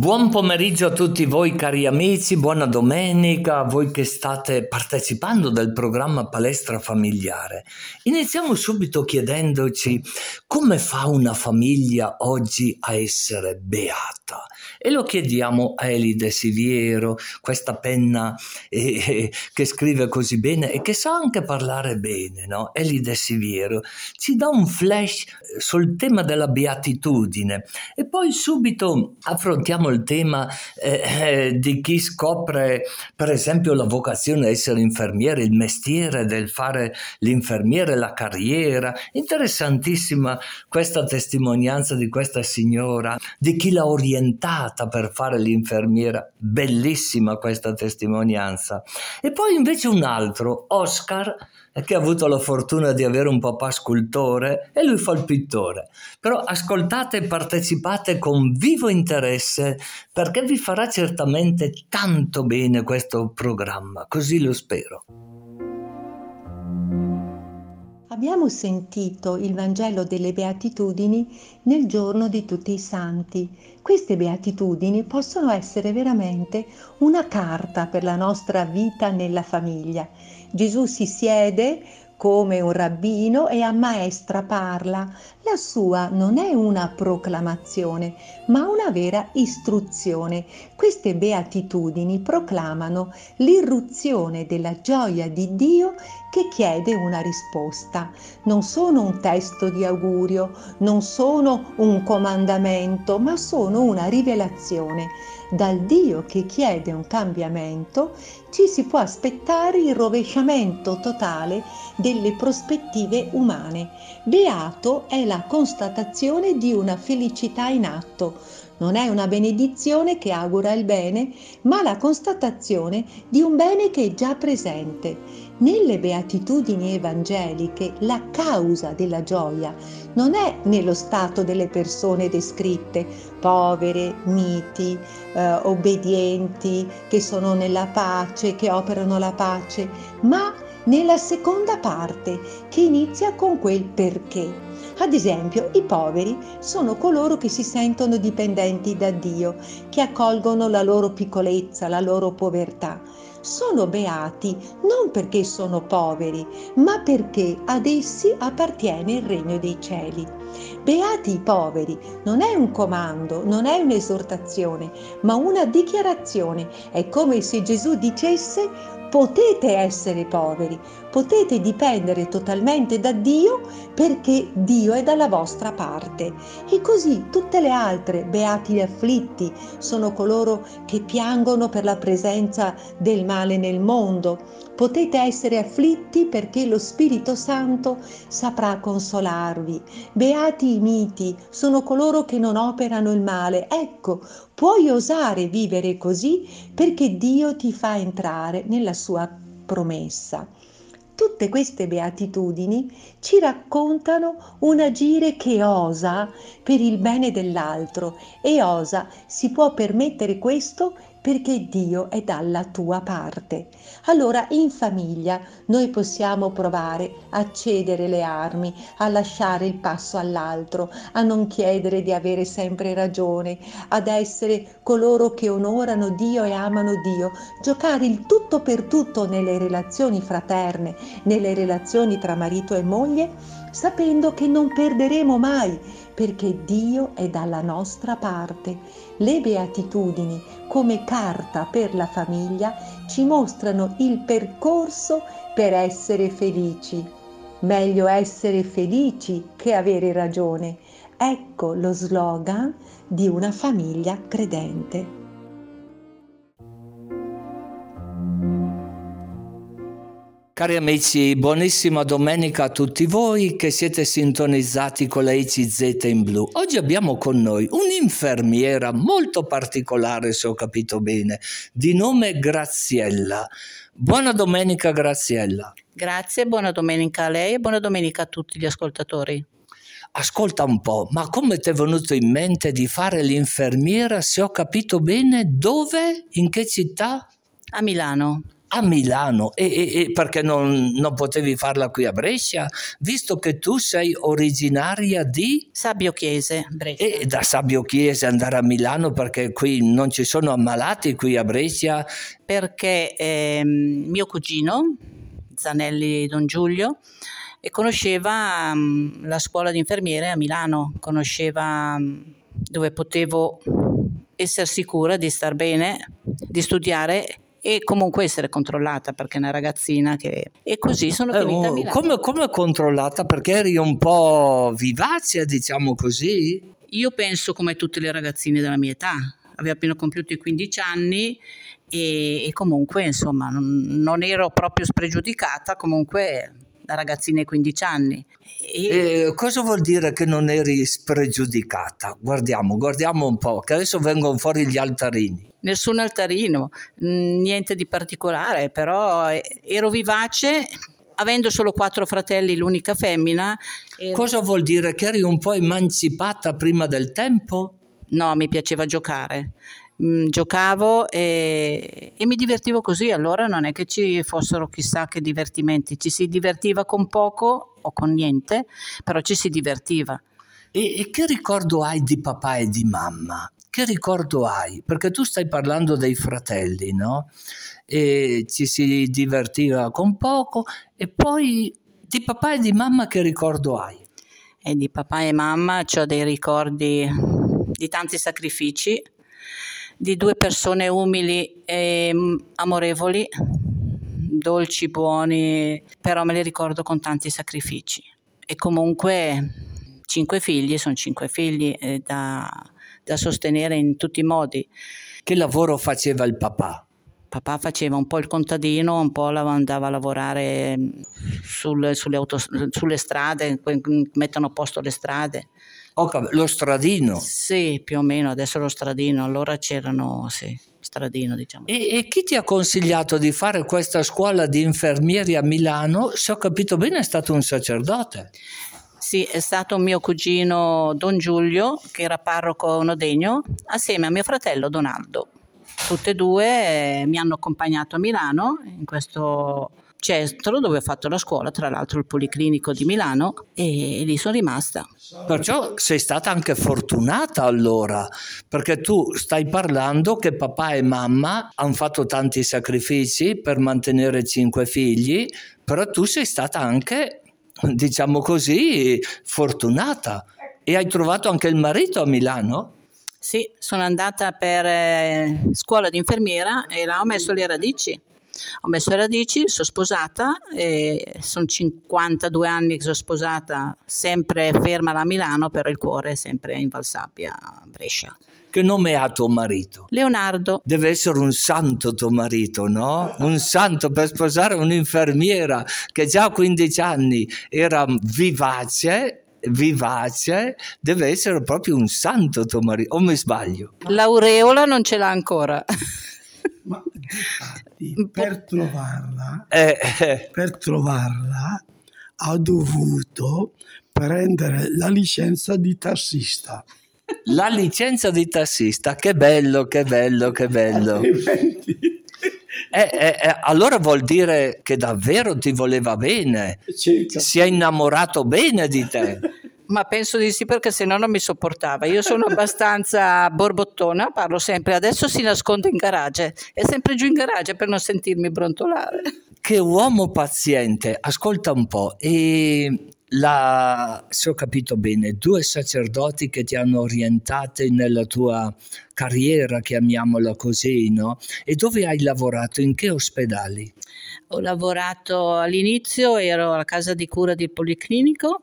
Buon pomeriggio a tutti voi cari amici, buona domenica a voi che state partecipando del programma Palestra Familiare. Iniziamo subito chiedendoci come fa una famiglia oggi a essere beata e lo chiediamo a Elide Siviero, questa penna eh, eh, che scrive così bene e che sa anche parlare bene, no? Elide Siviero ci dà un flash sul tema della beatitudine e poi subito affrontiamo affrontiamo il tema eh, eh, di chi scopre, per esempio, la vocazione di essere infermiere, il mestiere del fare l'infermiere, la carriera. Interessantissima questa testimonianza di questa signora, di chi l'ha orientata per fare l'infermiera. Bellissima questa testimonianza. E poi invece un altro, Oscar che ha avuto la fortuna di avere un papà scultore e lui fa il pittore. Però ascoltate e partecipate con vivo interesse perché vi farà certamente tanto bene questo programma, così lo spero. Abbiamo sentito il Vangelo delle Beatitudini nel giorno di tutti i santi. Queste beatitudini possono essere veramente una carta per la nostra vita nella famiglia Gesù si siede come un rabbino e a maestra parla. La sua non è una proclamazione, ma una vera istruzione. Queste beatitudini proclamano l'irruzione della gioia di Dio che chiede una risposta. Non sono un testo di augurio, non sono un comandamento, ma sono una rivelazione dal Dio che chiede un cambiamento, ci si può aspettare il rovesciamento totale delle prospettive umane. Beato è la constatazione di una felicità in atto. Non è una benedizione che augura il bene, ma la constatazione di un bene che è già presente. Nelle beatitudini evangeliche la causa della gioia non è nello stato delle persone descritte, povere, miti, eh, obbedienti, che sono nella pace, che operano la pace, ma nella seconda parte che inizia con quel perché. Ad esempio, i poveri sono coloro che si sentono dipendenti da Dio, che accolgono la loro piccolezza, la loro povertà sono beati non perché sono poveri, ma perché ad essi appartiene il regno dei cieli. Beati i poveri non è un comando, non è un'esortazione, ma una dichiarazione. È come se Gesù dicesse potete essere poveri, potete dipendere totalmente da Dio perché Dio è dalla vostra parte. E così tutte le altre, beati gli afflitti, sono coloro che piangono per la presenza del male nel mondo. Potete essere afflitti perché lo Spirito Santo saprà consolarvi. Beati i miti, sono coloro che non operano il male. Ecco, puoi osare vivere così perché Dio ti fa entrare nella sua promessa. Tutte queste beatitudini ci raccontano un agire che osa per il bene dell'altro e osa si può permettere questo perché Dio è dalla tua parte. Allora in famiglia noi possiamo provare a cedere le armi, a lasciare il passo all'altro, a non chiedere di avere sempre ragione, ad essere coloro che onorano Dio e amano Dio, giocare il tutto per tutto nelle relazioni fraterne, nelle relazioni tra marito e moglie, sapendo che non perderemo mai perché Dio è dalla nostra parte. Le beatitudini come carta per la famiglia ci mostrano il percorso per essere felici. Meglio essere felici che avere ragione. Ecco lo slogan di una famiglia credente. Cari amici, buonissima domenica a tutti voi che siete sintonizzati con la ICZ in blu. Oggi abbiamo con noi un'infermiera molto particolare, se ho capito bene, di nome Graziella. Buona domenica Graziella. Grazie, buona domenica a lei e buona domenica a tutti gli ascoltatori. Ascolta un po', ma come ti è venuto in mente di fare l'infermiera, se ho capito bene, dove? In che città? A Milano. A Milano e, e, e perché non, non, potevi farla qui a Brescia, visto che tu sei originaria di Sabio Chiese, Brescia. E da Sabio Chiese andare a Milano perché qui non ci sono ammalati qui a Brescia? Perché eh, mio cugino, Zanelli Don Giulio, e conosceva um, la scuola di infermiere a Milano, conosceva um, dove potevo essere sicura di star bene, di studiare e comunque essere controllata perché è una ragazzina che... e così sono eh, finita a Milano. Come, come controllata? Perché eri un po' vivace, diciamo così? Io penso come tutte le ragazzine della mia età, avevo appena compiuto i 15 anni e, e comunque insomma non, non, ero proprio spregiudicata, comunque da ragazzina ai 15 anni. E... E cosa vuol dire che non eri spregiudicata? Guardiamo, guardiamo un po', che adesso vengono fuori gli altarini nessun altarino, niente di particolare, però ero vivace avendo solo quattro fratelli, l'unica femmina. Ero... Cosa vuol dire? Che eri un po' emancipata prima del tempo? No, mi piaceva giocare. Mm, giocavo e, e, mi divertivo così, allora non è che ci fossero chissà che divertimenti, ci si divertiva con poco o con niente, però ci si divertiva. E, e che ricordo hai di papà e di mamma? che ricordo hai? Perché tu stai parlando dei fratelli, no? E ci si divertiva con poco e poi di papà e di mamma che ricordo hai? E di papà e mamma ho dei ricordi di tanti sacrifici, di due persone umili e mm, amorevoli, dolci, buoni, però me li ricordo con tanti sacrifici. E comunque cinque figli, sono cinque figli eh, da da sostenere in tutti i modi. Che lavoro faceva il papà? Papà faceva un po' il contadino, un po' andava a lavorare mm, sul, sulle, auto, sulle, strade, mettono a posto le strade. Oh, lo stradino? Sì, più o meno, adesso lo stradino, allora c'erano, sì, stradino diciamo. E, e, chi ti ha consigliato di fare questa scuola di infermieri a Milano? Se ho capito bene è stato un sacerdote. Sì, è stato mio cugino Don Giulio, che era parroco nodegno, assieme a mio fratello Donaldo. Tutte e due eh, mi hanno accompagnato a Milano in questo centro dove ho fatto la scuola, tra l'altro il Policlinico di Milano, e lì sono rimasta. Perciò sei stata anche fortunata allora, perché tu stai parlando che papà e mamma hanno fatto tanti sacrifici per mantenere cinque figli, però tu sei stata anche diciamo così, fortunata. E hai trovato anche il marito a Milano? Sì, sono andata per eh, scuola di infermiera e là ho messo le radici. Ho messo le radici, sono sposata, sono 52 anni che sono sposata, sempre ferma a Milano, però il cuore è sempre in Valsabbia, a Brescia. Che nome ha tuo marito? Leonardo. Deve essere un santo tuo marito, no? Un santo per sposare un'infermiera che già a 15 anni era vivace vivace, deve essere proprio un santo tuo marito, o mi sbaglio? L'aureola non ce l'ha ancora. Ma infatti, per trovarla, eh, eh. per trovarla ha dovuto prendere la licenza di tassista la licenza di tassista, che bello, che bello, che bello. Eh, eh, eh, allora vuol dire che davvero ti voleva bene, Certo. si è innamorato bene di te. Ma penso di sì perché se no non mi sopportava. Io sono abbastanza borbottona, parlo sempre, adesso si nasconde in garage, è sempre giù in garage per non sentirmi brontolare. Che uomo paziente, ascolta un po', e la, se ho capito bene, due sacerdoti che ti hanno orientate nella tua carriera, chiamiamola così, no? E dove hai lavorato? In che ospedali? Ho lavorato all'inizio, ero alla casa di cura del Policlinico,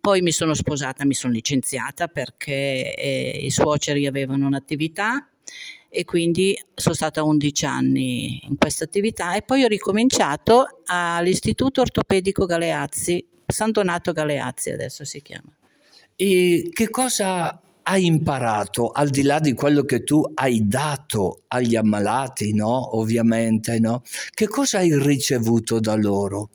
poi mi sono sposata, mi sono licenziata perché eh, i suoceri avevano un'attività e quindi sono stata 11 anni in questa attività e poi ho ricominciato all'Istituto Ortopedico Galeazzi San Donato Galeazzi adesso si chiama. E che cosa hai imparato al di là di quello che tu hai dato agli ammalati, no? Ovviamente, no? Che cosa hai ricevuto da loro?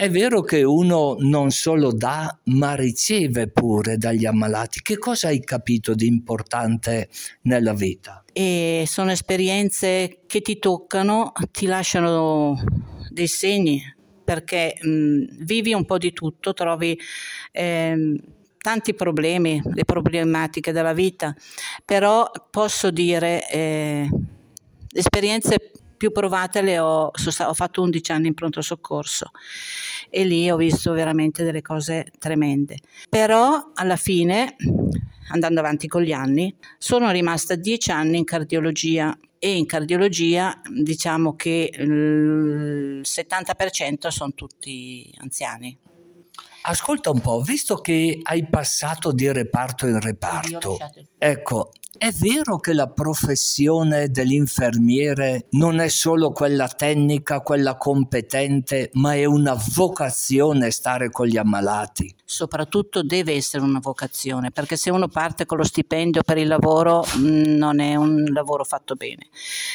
È vero che uno non solo dà, ma riceve pure dagli ammalati. Che cosa hai capito di importante nella vita? E sono esperienze che ti toccano, ti lasciano dei segni, perché mh, vivi un po' di tutto, trovi eh, tanti problemi, le problematiche della vita, però posso dire eh, esperienze più provate le ho, ho fatto 11 anni in pronto soccorso e lì ho visto veramente delle cose tremende. Però alla fine, andando avanti con gli anni, sono rimasta 10 anni in cardiologia e in cardiologia diciamo che il 70% sono tutti anziani. Ascolta un po', visto che hai passato di reparto in reparto, ecco, è vero che la professione dell'infermiere non è solo quella tecnica, quella competente, ma è una vocazione stare con gli ammalati? Soprattutto deve essere una vocazione, perché se uno parte con lo stipendio per il lavoro mm, non è un lavoro fatto bene.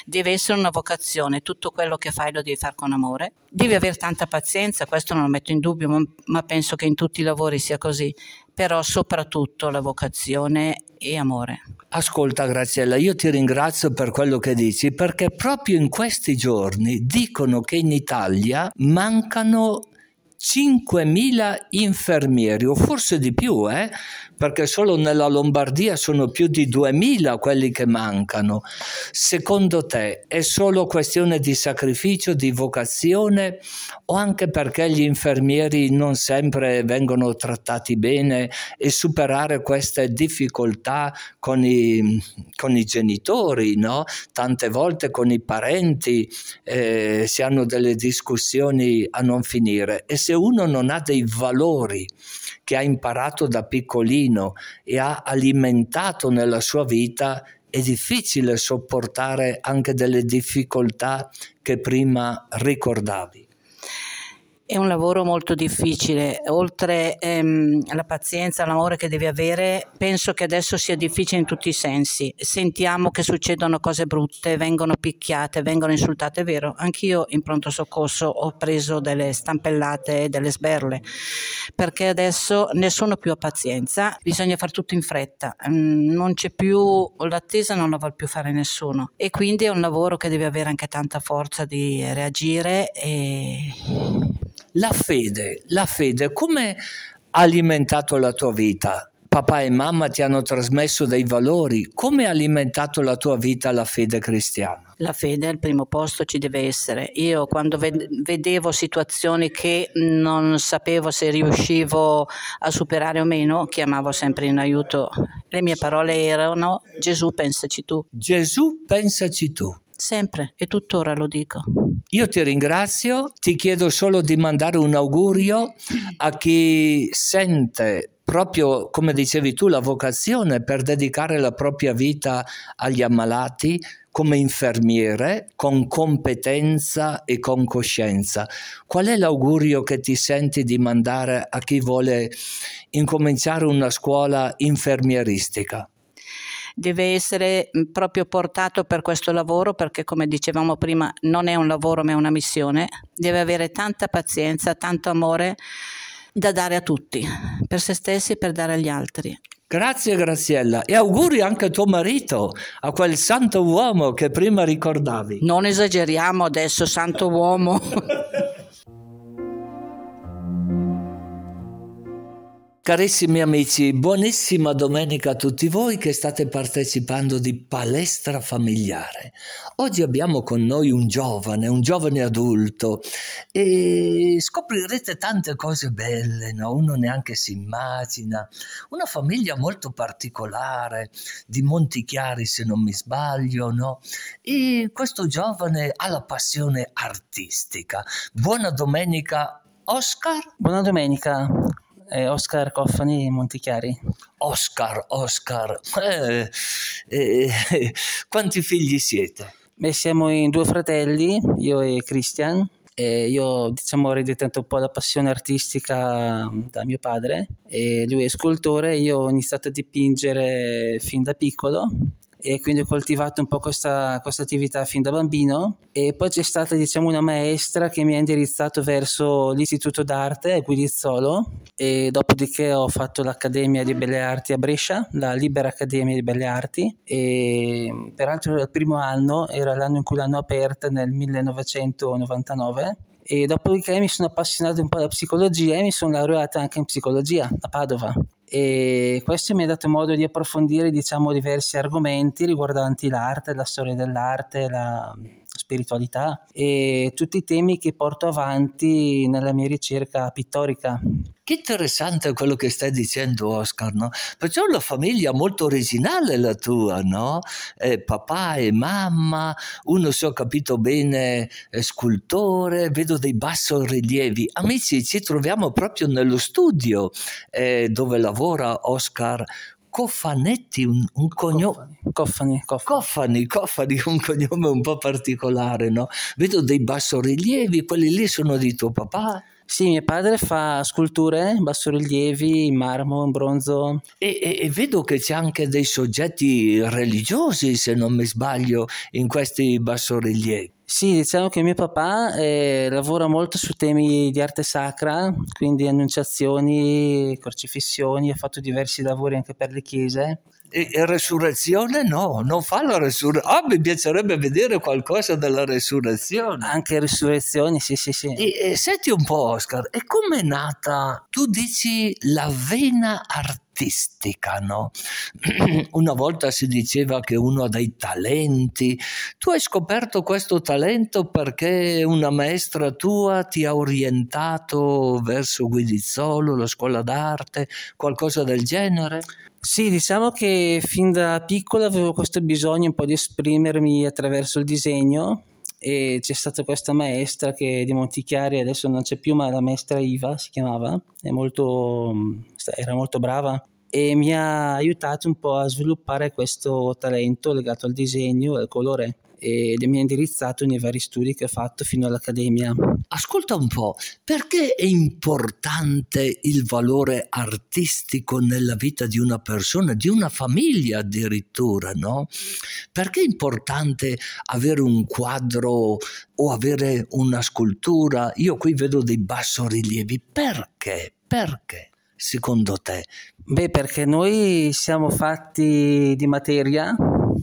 Deve essere una vocazione, tutto quello che fai lo devi fare con amore. Devi avere tanta pazienza, questo non lo metto in dubbio, ma, ma penso che in tutti i lavori sia così però soprattutto la vocazione e amore. Ascolta Graziella, io ti ringrazio per quello che dici perché proprio in questi giorni dicono che in Italia mancano 5.000 infermieri o forse di più, eh? Perché solo nella Lombardia sono più di 2.000 quelli che mancano. Secondo te è solo questione di sacrificio, di vocazione o anche perché gli infermieri non sempre vengono trattati bene e superare queste difficoltà con i, con i genitori, no? tante volte con i parenti eh, si hanno delle discussioni a non finire e se uno non ha dei valori che ha imparato da piccolino e ha alimentato nella sua vita, è difficile sopportare anche delle difficoltà che prima ricordavi. È un lavoro molto difficile, oltre ehm, alla pazienza, l'amore che devi avere, penso che adesso sia difficile in tutti i sensi. Sentiamo che succedono cose brutte, vengono picchiate, vengono insultate, è vero, anch'io in pronto soccorso ho preso delle stampellate e delle sberle, perché adesso nessuno più ha pazienza, bisogna fare tutto in fretta, mm, non c'è più, l'attesa non la vuole più fare nessuno. E quindi è un lavoro che deve avere anche tanta forza di reagire e la fede, la fede, come ha alimentato la tua vita? Papà e mamma ti hanno trasmesso dei valori, come ha alimentato la tua vita la fede cristiana? La fede al primo posto ci deve essere. Io quando vedevo situazioni che non sapevo se riuscivo a superare o meno, chiamavo sempre in aiuto. Le mie parole erano Gesù pensaci tu. Gesù pensaci tu. Sempre e tuttora lo dico. Io ti ringrazio, ti chiedo solo di mandare un augurio a chi sente proprio come dicevi tu la vocazione per dedicare la propria vita agli ammalati come infermiere con competenza e con coscienza. Qual è l'augurio che ti senti di mandare a chi vuole incominciare una scuola infermieristica? Deve essere mm, proprio portato per questo lavoro perché come dicevamo prima non è un lavoro ma è una missione, deve avere tanta pazienza, tanto amore da dare a tutti, per se stessi e per dare agli altri. Grazie Graziella e auguri anche a tuo marito, a quel santo uomo che prima ricordavi. Non esageriamo adesso, santo uomo. Carissimi amici, buonissima domenica a tutti voi che state partecipando di Palestra Familiare. Oggi abbiamo con noi un giovane, un giovane adulto e scoprirete tante cose belle, no? uno neanche si immagina. Una famiglia molto particolare, di Montichiari se non mi sbaglio, no? E questo giovane ha la passione artistica. Buona domenica Oscar. Buona domenica eh, Oscar Coffani Montichiari. Oscar, Oscar, eh, eh, quanti figli siete? Beh, siamo in due fratelli, io e Christian. E io diciamo ho ereditato un po' la passione artistica da mio padre e lui è scultore io ho iniziato a dipingere fin da piccolo e quindi ho coltivato un po' questa, questa attività fin da bambino. E poi c'è stata diciamo una maestra che mi ha indirizzato verso l'istituto d'arte a Guidizzolo e dopodiché ho fatto l'Accademia di Belle Arti a Brescia, la Libera Accademia di Belle Arti. E peraltro il primo anno era l'anno in cui l'hanno aperta nel 1999 e dopodiché mi sono appassionato un po' alla psicologia e mi sono laureata anche in psicologia a Padova e questo mi ha dato modo di approfondire diciamo diversi argomenti riguardanti l'arte, la storia dell'arte, la spiritualità e tutti i temi che porto avanti nella mia ricerca pittorica. Che interessante quello che stai dicendo, Oscar, no? Perciò la famiglia molto originale la tua, no? Eh, papà e mamma, uno se ho capito bene è scultore, vedo dei bassorilievi. Amici, ci troviamo proprio nello studio eh, dove lavora Oscar Coffanetti, un, un cognome. Coffani, Coffani. Coffani, un cognome un po' particolare, no? Vedo dei bassorilievi, quelli lì sono di tuo papà. Sì, mio padre fa sculture, bassorilievi, in marmo, in bronzo. E, e, e, vedo che c'è anche dei soggetti religiosi, se non mi sbaglio, in questi bassorilievi. Sì, diciamo che mio papà eh, lavora molto su temi di arte sacra, quindi annunciazioni, crocifissioni, ha fatto diversi lavori anche per le chiese. E, e resurrezione no, non fa la resurrezione. Ah, mi piacerebbe vedere qualcosa della resurrezione. Anche resurrezioni, sì, sì, sì. E, e senti un po', Oscar, e com'è nata, tu dici, la vena artistica? Artistica, no? Una volta si diceva che uno ha dei talenti. Tu hai scoperto questo talento perché una maestra tua ti ha orientato verso Guidizzolo, la scuola d'arte, qualcosa del genere? Sì, diciamo che fin da piccola avevo questo bisogno un po' di esprimermi attraverso il disegno e c'è stata questa maestra che di Montichiari adesso non c'è più ma la maestra Iva si chiamava molto, era molto brava e mi ha aiutato un po' a sviluppare questo talento legato al disegno e al colore ed mi ha indirizzato nei vari studi che ho fatto fino all'accademia. Ascolta un po', perché è importante il valore artistico nella vita di una persona, di una famiglia addirittura, no? Perché è importante avere un quadro o avere una scultura? Io qui vedo dei bassorilievi, perché? Perché? Secondo te? Beh, perché noi siamo fatti di materia,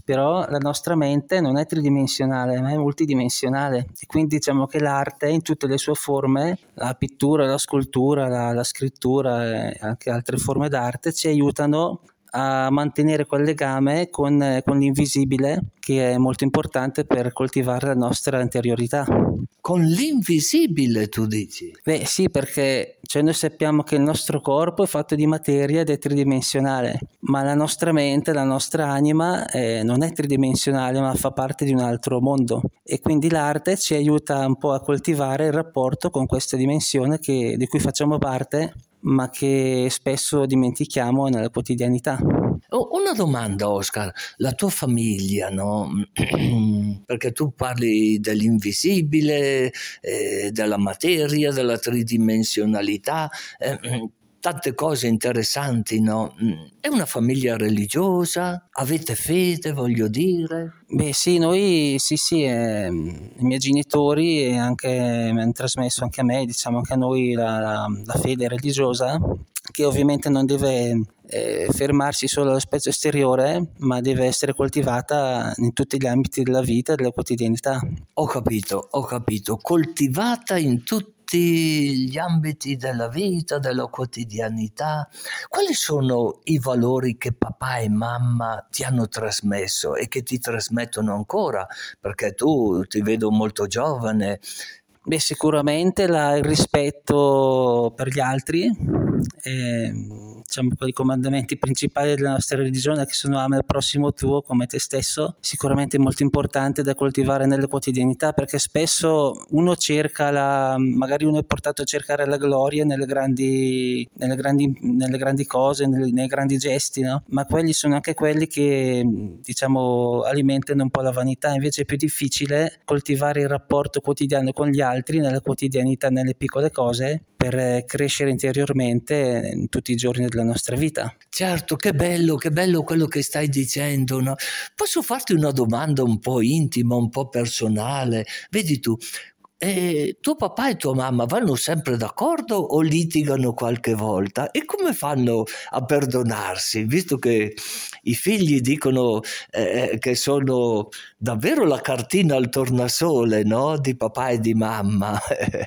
però la nostra mente non è tridimensionale, ma è multidimensionale. E quindi diciamo che l'arte in tutte le sue forme, la pittura, la scultura, la, la scrittura e anche altre forme d'arte ci aiutano a mantenere quel legame con, con, l'invisibile che è molto importante per coltivare la nostra interiorità. Con l'invisibile tu dici? Beh sì perché cioè, noi sappiamo che il nostro corpo è fatto di materia ed è tridimensionale, ma la nostra mente, la nostra anima eh, non è tridimensionale ma fa parte di un altro mondo e quindi l'arte ci aiuta un po' a coltivare il rapporto con questa dimensione che, di cui facciamo parte ma che spesso dimentichiamo nella quotidianità. Oh, una domanda, Oscar, la tua famiglia, no? Perché tu parli dell'invisibile, eh, della materia, della tridimensionalità. Eh, tante cose interessanti, no? È una famiglia religiosa? Avete fede, voglio dire? Beh sì, noi sì sì, eh, i miei genitori e anche, mi hanno trasmesso anche a me, diciamo anche a noi la, la, la fede religiosa, che ovviamente non deve eh, fermarsi solo all'aspetto esteriore, ma deve essere coltivata in tutti gli ambiti della vita e della quotidianità. Ho capito, ho capito, coltivata in tutti gli ambiti della vita, della quotidianità. Quali sono i valori che papà e mamma ti hanno trasmesso e che ti trasmettono ancora? Perché tu ti vedo molto giovane. Beh, sicuramente la, il rispetto per gli altri. Eh, diciamo, i comandamenti principali della nostra religione che sono ama il prossimo tuo come te stesso, sicuramente molto importante da coltivare nelle quotidianità perché spesso uno cerca la, magari uno è portato a cercare la gloria nelle grandi, nelle grandi, nelle grandi cose, nei, nei grandi gesti, no? ma quelli sono anche quelli che diciamo alimentano un po' la vanità, invece è più difficile coltivare il rapporto quotidiano con gli altri nella quotidianità, nelle piccole cose per crescere interiormente tutti i giorni della nostra vita. Certo, che bello, che bello quello che stai dicendo. No? Posso farti una domanda un po' intima, un po' personale? Vedi tu, e tuo papà e tua mamma vanno sempre d'accordo o litigano qualche volta? E come fanno a perdonarsi, visto che i figli dicono eh, che sono davvero la cartina al tornasole no? di papà e di mamma?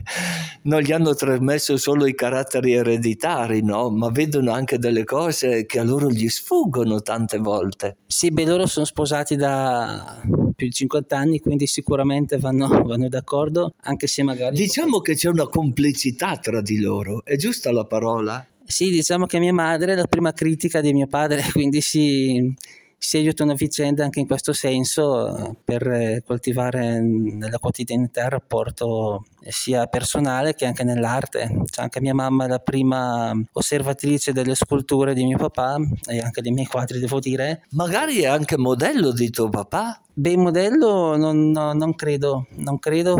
non gli hanno trasmesso solo i caratteri ereditari, no? ma vedono anche delle cose che a loro gli sfuggono tante volte. Sì, beh, loro sono sposati da più di 50 anni, quindi sicuramente vanno, vanno d'accordo, anche se magari... Diciamo che c'è una complicità tra di loro, è giusta la parola? Sì, diciamo che mia madre è la prima critica di mio padre, quindi si, si aiutano a vicenda anche in questo senso per coltivare nella quotidianità il rapporto sia personale che anche nell'arte. Cioè anche mia mamma è la prima osservatrice delle sculture di mio papà e anche dei miei quadri, devo dire. Magari è anche modello di tuo papà? Beh, modello non, no, non credo, non credo,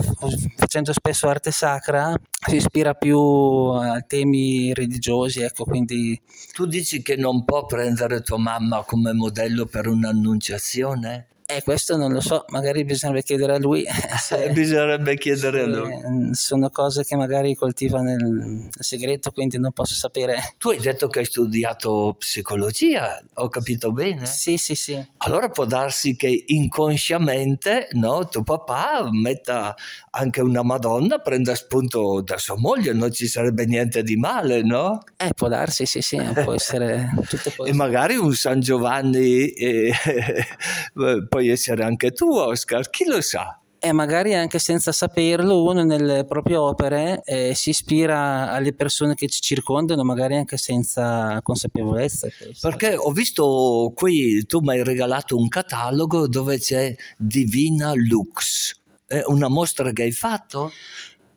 facendo spesso arte sacra si ispira più a temi religiosi, ecco, quindi... Tu dici che non può prendere tua mamma come modello per un'annunciazione? Eh, questo non lo so, magari bisognerebbe chiedere a lui. Se, bisognerebbe chiedere a lui. Mm, sono cose che magari coltiva nel segreto, quindi non posso sapere. Tu hai detto che hai studiato psicologia, ho capito bene? Sì, sì, sì. Allora può darsi che inconsciamente no, tuo papà metta anche una Madonna, prenda spunto da sua moglie, non ci sarebbe niente di male, no? Eh, può darsi, sì, sì, può essere tutto E magari un San Giovanni... Eh, puoi essere anche tu, Oscar, chi lo sa? E magari anche senza saperlo, uno nelle proprie opere eh, si ispira alle persone che ci circondano, magari anche senza consapevolezza. Perché ho visto qui, tu mi hai regalato un catalogo dove c'è Divina Lux. È una mostra che hai fatto?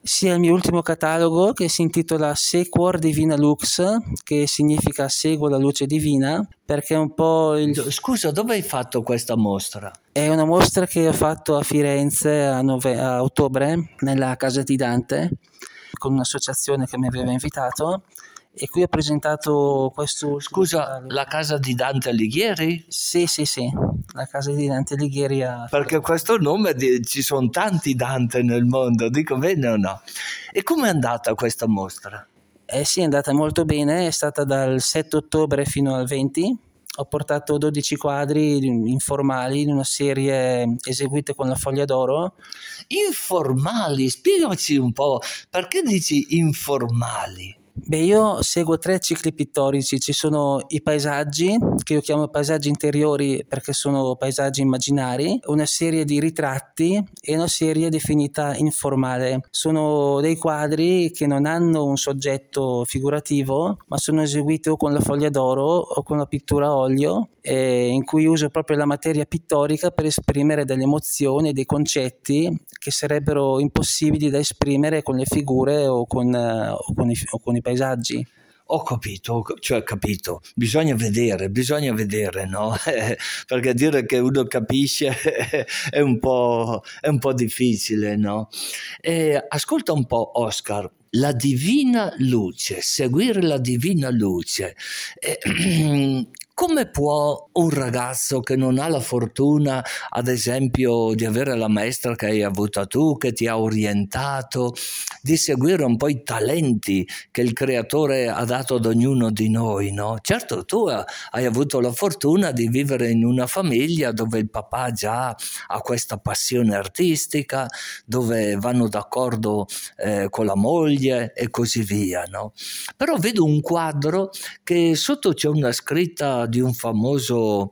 Sia il mio ultimo catalogo che si intitola Sequor Divina Lux, che significa Seguo la luce divina, perché è un po' il... Scusa, dove hai fatto questa mostra? È una mostra che ho fatto a Firenze a, nove... a ottobre, nella casa di Dante, con un'associazione che mi aveva invitato e qui ho presentato questo... Scusa, la casa di Dante Alighieri? Sì, sì, sì, la casa di Dante Alighieri. A... Perché questo nome, di, ci sono tanti Dante nel mondo, dico bene o no? E come è andata questa mostra? Eh sì, è andata molto bene, è stata dal 7 ottobre fino al 20. Ho portato 12 quadri informali in una serie eseguita con la foglia d'oro. Informali? Spiegaci un po', perché dici informali? Beh, io seguo tre cicli pittorici, ci sono i paesaggi, che io chiamo paesaggi interiori perché sono paesaggi immaginari, una serie di ritratti e una serie definita informale. Sono dei quadri che non hanno un soggetto figurativo, ma sono eseguiti o con la foglia d'oro o con la pittura a olio, eh, in cui uso proprio la materia pittorica per esprimere delle emozioni, dei concetti che sarebbero impossibili da esprimere con le figure o con, uh, o con, i, o con i paesaggi. Ho capito, cioè capito, bisogna vedere, bisogna vedere, no? Perché dire che uno capisce è un po', è un po difficile, no? E ascolta un po', Oscar, la divina luce, seguire la divina luce. Eh, come può un ragazzo che non ha la fortuna, ad esempio, di avere la maestra che hai avuta tu, che ti ha orientato, di seguire un po' i talenti che il creatore ha dato ad ognuno di noi, no? Certo, tu hai avuto la fortuna di vivere in una famiglia dove il papà già ha questa passione artistica, dove vanno d'accordo eh, con la moglie e così via, no? Però vedo un quadro che sotto c'è una scritta di un famoso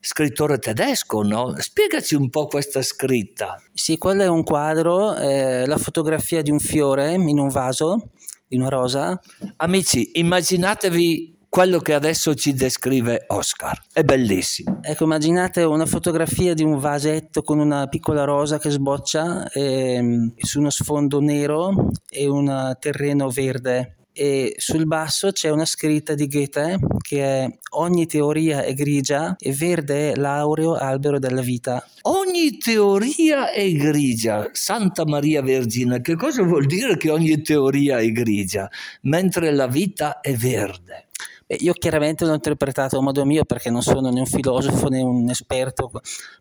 scrittore tedesco, no? Spiegaci un po' questa scritta. Sì, quello è un quadro, eh, la fotografia di un fiore in un vaso, di una rosa. Amici, immaginatevi quello che adesso ci descrive Oscar. È bellissimo. Ecco, immaginate una fotografia di un vasetto con una piccola rosa che sboccia eh, su uno sfondo nero e un terreno verde e sul basso c'è una scritta di Goethe che è ogni teoria è grigia e verde è l'aureo albero della vita. Ogni teoria è grigia, Santa Maria Vergine, che cosa vuol dire che ogni teoria è grigia, mentre la vita è verde? Io chiaramente l'ho interpretato a modo mio perché non sono né un filosofo né un esperto,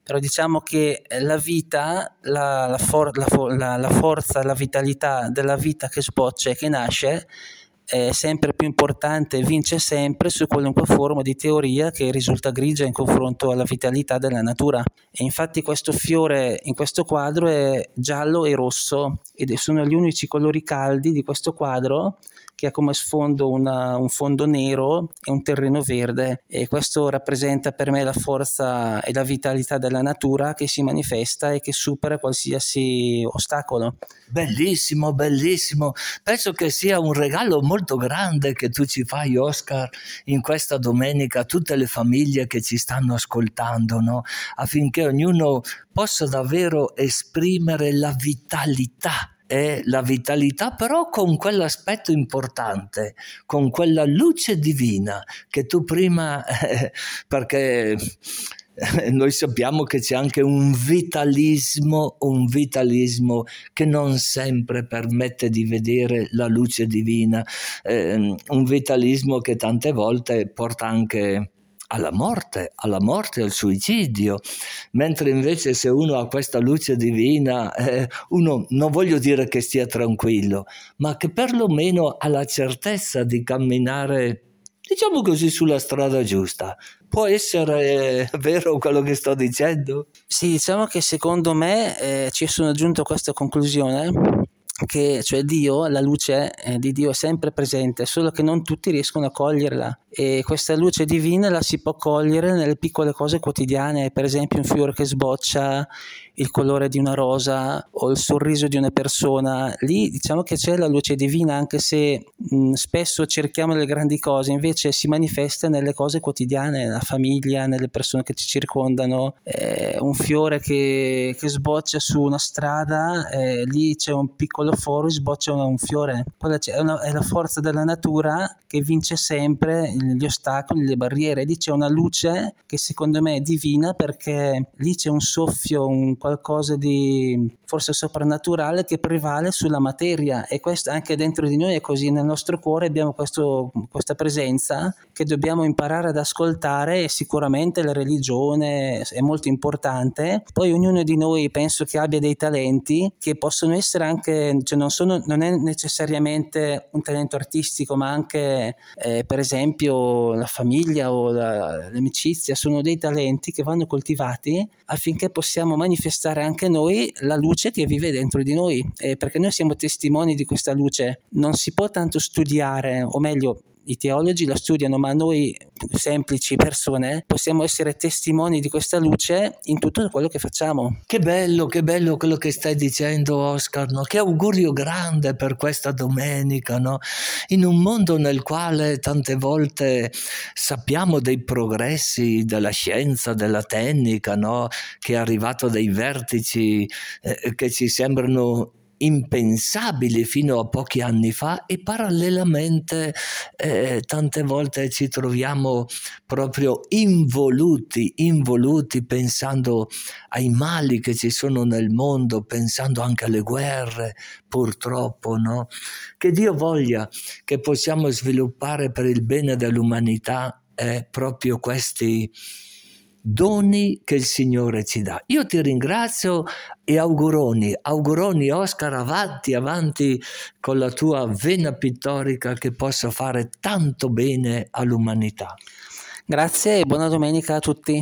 però diciamo che la vita, la, la, for, la, la forza, la vitalità della vita che sboccia e che nasce è sempre più importante vince sempre su qualunque forma di teoria che risulta grigia in confronto alla vitalità della natura. E infatti questo fiore in questo quadro è giallo e rosso ed sono gli unici colori caldi di questo quadro che ha come sfondo una, un fondo nero e un terreno verde e questo rappresenta per me la forza e la vitalità della natura che si manifesta e che supera qualsiasi ostacolo. Bellissimo, bellissimo. Penso che sia un regalo molto grande che tu ci fai, Oscar, in questa domenica a tutte le famiglie che ci stanno ascoltando, no? affinché ognuno possa davvero esprimere la vitalità è la vitalità, però con quell'aspetto importante, con quella luce divina che tu prima, eh, perché noi sappiamo che c'è anche un vitalismo, un vitalismo che non sempre permette di vedere la luce divina, eh, un vitalismo che tante volte porta anche alla morte, alla morte, al suicidio, mentre invece se uno ha questa luce divina, eh, uno non voglio dire che stia tranquillo, ma che perlomeno ha la certezza di camminare, diciamo così, sulla strada giusta. Può essere eh, vero quello che sto dicendo? Sì, diciamo che secondo me eh, ci sono giunto a questa conclusione che cioè Dio, la luce eh, di Dio è sempre presente, solo che non tutti riescono a coglierla. E questa luce divina la si può cogliere nelle piccole cose quotidiane, per esempio un fiore che sboccia, il colore di una rosa o il sorriso di una persona, lì diciamo che c'è la luce divina anche se mh, spesso cerchiamo le grandi cose, invece si manifesta nelle cose quotidiane, nella famiglia, nelle persone che ci circondano, eh, un fiore che, che, sboccia su una strada, eh, lì c'è un piccolo foro, sboccia un fiore, quella è, una, è la forza della natura che vince sempre gli ostacoli, le barriere, lì c'è una luce che secondo me è divina perché lì c'è un soffio, un qualcosa di forse soprannaturale che prevale sulla materia. E questo anche dentro di noi è così, nel nostro cuore abbiamo questo, questa presenza che dobbiamo imparare ad ascoltare e sicuramente la religione è molto importante, poi ognuno di noi penso che abbia dei talenti che possono essere anche, cioè non, sono, non è necessariamente un talento artistico ma anche eh, per esempio la famiglia o la, l'amicizia. Sono dei talenti che vanno coltivati affinché possiamo manifestare anche noi la luce che vive dentro di noi, eh, perché noi siamo testimoni di questa luce. Non si può tanto studiare, o meglio, i teologi la studiano, ma noi semplici persone possiamo essere testimoni di questa luce in tutto quello che facciamo. Che bello, che bello quello che stai dicendo Oscar, no? che augurio grande per questa domenica, no? in un mondo nel quale tante volte sappiamo dei progressi della scienza, della tecnica, no? che è arrivato a dei vertici eh, che ci sembrano impensabili fino a pochi anni fa e parallelamente eh, tante volte ci troviamo proprio involuti, involuti pensando ai mali che ci sono nel mondo, pensando anche alle guerre, purtroppo, no? Che Dio voglia che possiamo sviluppare per il bene dell'umanità eh, proprio questi doni che il Signore ci dà. Io ti ringrazio e auguroni, auguroni Oscar, avanti, avanti con la tua vena pittorica che possa fare tanto bene all'umanità. Grazie e buona domenica a tutti.